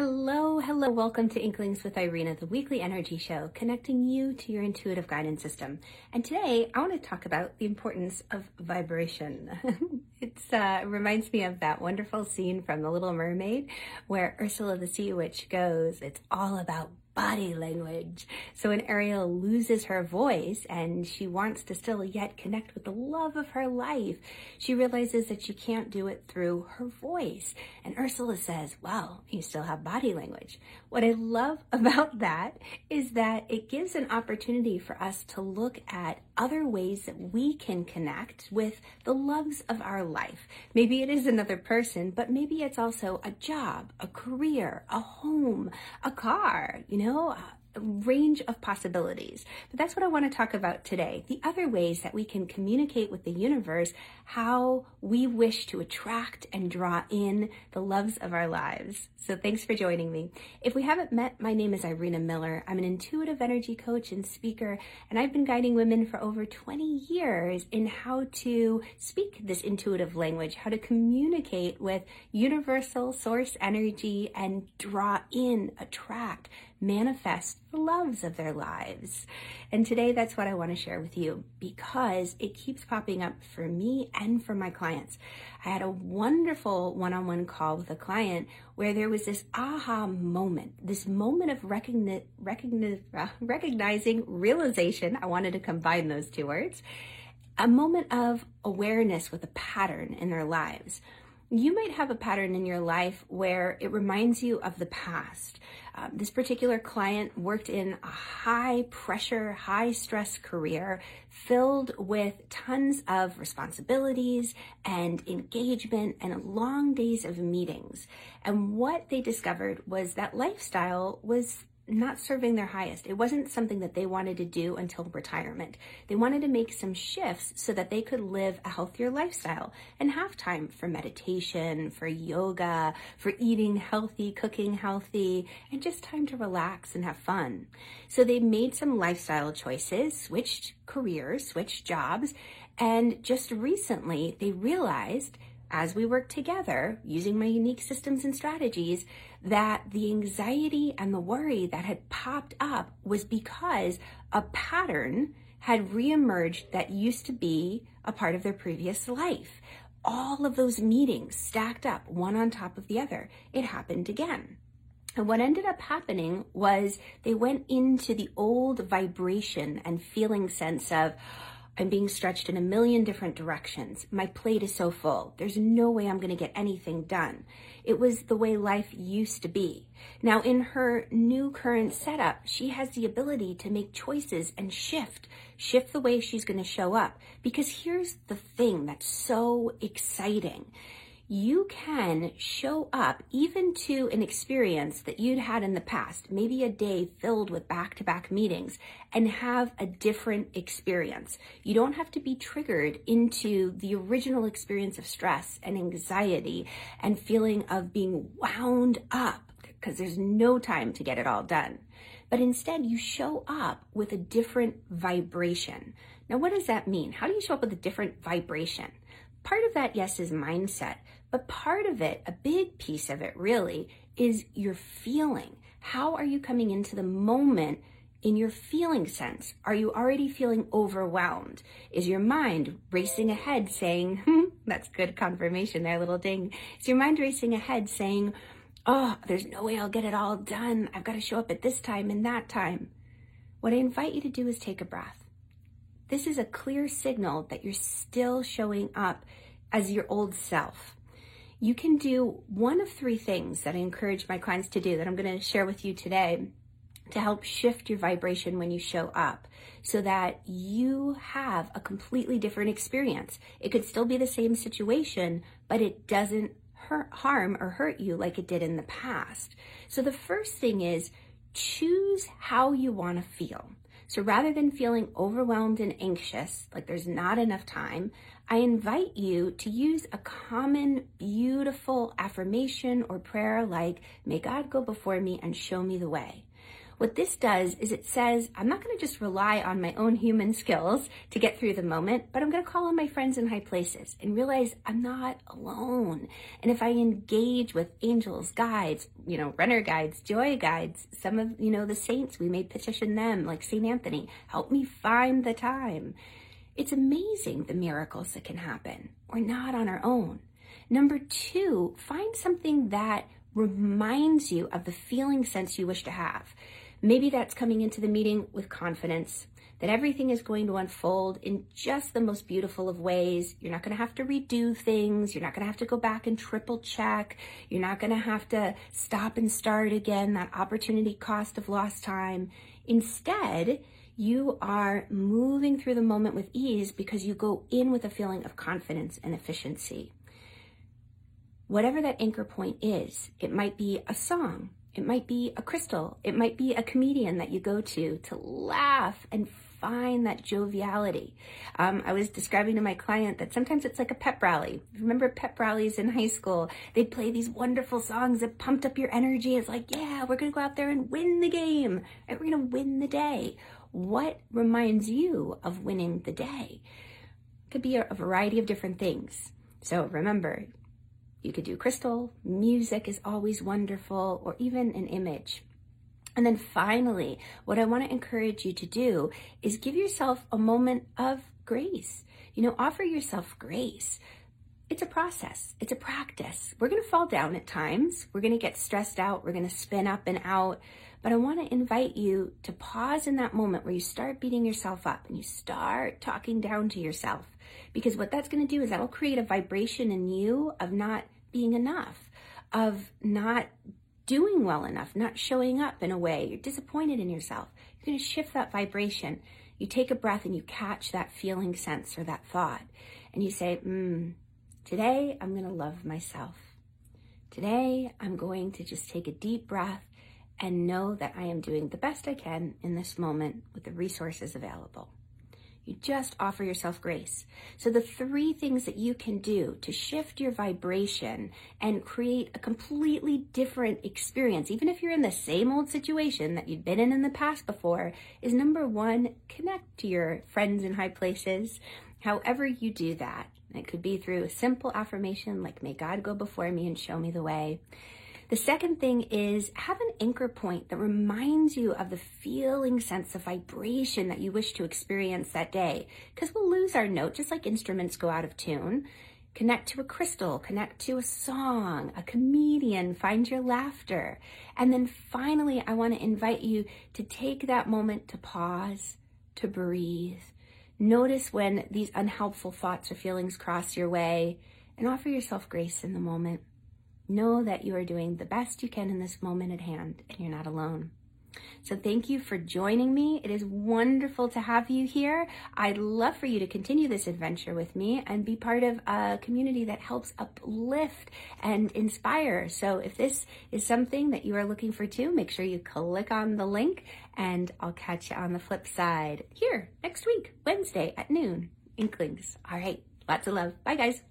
Hello, hello. Welcome to Inklings with Irina, the weekly energy show connecting you to your intuitive guidance system. And today I want to talk about the importance of vibration. it uh, reminds me of that wonderful scene from The Little Mermaid where Ursula the Sea Witch goes, It's all about body language. So when Ariel loses her voice and she wants to still yet connect with the love of her life, she realizes that she can't do it through her voice. And Ursula says, well, you still have body language. What I love about that is that it gives an opportunity for us to look at other ways that we can connect with the loves of our life. Maybe it is another person, but maybe it's also a job, a career, a home, a car, you know, know, a range of possibilities. But that's what I want to talk about today. The other ways that we can communicate with the universe how we wish to attract and draw in the loves of our lives. So thanks for joining me. If we haven't met, my name is Irina Miller. I'm an intuitive energy coach and speaker, and I've been guiding women for over 20 years in how to speak this intuitive language, how to communicate with universal source energy and draw in, attract, manifest the loves of their lives. And today that's what I want to share with you because it keeps popping up for me and for my clients. I had a wonderful one-on-one call with a client where there was this aha moment, this moment of recogni- recogni- recognizing realization. I wanted to combine those two words. A moment of awareness with a pattern in their lives you might have a pattern in your life where it reminds you of the past. Um, this particular client worked in a high pressure, high stress career filled with tons of responsibilities and engagement and long days of meetings. And what they discovered was that lifestyle was not serving their highest. It wasn't something that they wanted to do until retirement. They wanted to make some shifts so that they could live a healthier lifestyle and have time for meditation, for yoga, for eating healthy, cooking healthy, and just time to relax and have fun. So they made some lifestyle choices, switched careers, switched jobs, and just recently they realized as we work together using my unique systems and strategies that the anxiety and the worry that had popped up was because a pattern had reemerged that used to be a part of their previous life. All of those meetings stacked up one on top of the other. It happened again. And what ended up happening was they went into the old vibration and feeling sense of, I'm being stretched in a million different directions. My plate is so full. There's no way I'm going to get anything done. It was the way life used to be. Now, in her new current setup, she has the ability to make choices and shift, shift the way she's going to show up. Because here's the thing that's so exciting you can show up even to an experience that you'd had in the past, maybe a day filled with back to back meetings, and have a different experience. You don't have to be triggered into the original experience of stress and anxiety and feeling of being wound up because there's no time to get it all done. But instead, you show up with a different vibration. Now, what does that mean? How do you show up with a different vibration? Part of that, yes, is mindset, but part of it, a big piece of it really, is your feeling. How are you coming into the moment in your feeling sense? Are you already feeling overwhelmed? Is your mind racing ahead saying, hmm, that's good confirmation there, little ding. Is your mind racing ahead saying, oh, there's no way I'll get it all done. I've got to show up at this time and that time. What I invite you to do is take a breath. This is a clear signal that you're still showing up as your old self. You can do one of three things that I encourage my clients to do that I'm going to share with you today to help shift your vibration when you show up so that you have a completely different experience. It could still be the same situation, but it doesn't hurt, harm or hurt you like it did in the past. So the first thing is choose how you want to feel. So rather than feeling overwhelmed and anxious, like there's not enough time, I invite you to use a common, beautiful affirmation or prayer like, May God go before me and show me the way. What this does is it says, I'm not going to just rely on my own human skills to get through the moment, but I'm going to call on my friends in high places and realize I'm not alone. And if I engage with angels, guides, you know, runner guides, joy guides, some of, you know, the saints, we may petition them, like St. Anthony, help me find the time. It's amazing the miracles that can happen. We're not on our own. Number two, find something that reminds you of the feeling sense you wish to have. Maybe that's coming into the meeting with confidence that everything is going to unfold in just the most beautiful of ways. You're not going to have to redo things. You're not going to have to go back and triple check. You're not going to have to stop and start again, that opportunity cost of lost time. Instead, you are moving through the moment with ease because you go in with a feeling of confidence and efficiency. Whatever that anchor point is, it might be a song, it might be a crystal. It might be a comedian that you go to to laugh and find that joviality. Um, I was describing to my client that sometimes it's like a pep rally. Remember pep rallies in high school? They'd play these wonderful songs that pumped up your energy. It's like, yeah, we're going to go out there and win the game. Right? We're going to win the day. What reminds you of winning the day? Could be a variety of different things. So remember, you could do crystal, music is always wonderful, or even an image. And then finally, what I want to encourage you to do is give yourself a moment of grace. You know, offer yourself grace. It's a process, it's a practice. We're going to fall down at times, we're going to get stressed out, we're going to spin up and out. But I want to invite you to pause in that moment where you start beating yourself up and you start talking down to yourself. Because what that's going to do is that'll create a vibration in you of not being enough, of not doing well enough, not showing up in a way. You're disappointed in yourself. You're going to shift that vibration. You take a breath and you catch that feeling sense or that thought. And you say, mm, today I'm going to love myself. Today I'm going to just take a deep breath and know that I am doing the best I can in this moment with the resources available. You just offer yourself grace. So the three things that you can do to shift your vibration and create a completely different experience, even if you're in the same old situation that you've been in in the past before, is number one, connect to your friends in high places. However you do that, it could be through a simple affirmation like, may God go before me and show me the way. The second thing is have an anchor point that reminds you of the feeling sense of vibration that you wish to experience that day. Because we'll lose our note just like instruments go out of tune. Connect to a crystal, connect to a song, a comedian, find your laughter. And then finally, I want to invite you to take that moment to pause, to breathe. Notice when these unhelpful thoughts or feelings cross your way and offer yourself grace in the moment. Know that you are doing the best you can in this moment at hand and you're not alone. So thank you for joining me. It is wonderful to have you here. I'd love for you to continue this adventure with me and be part of a community that helps uplift and inspire. So if this is something that you are looking for too, make sure you click on the link and I'll catch you on the flip side here next week, Wednesday at noon. Inklings. All right. Lots of love. Bye guys.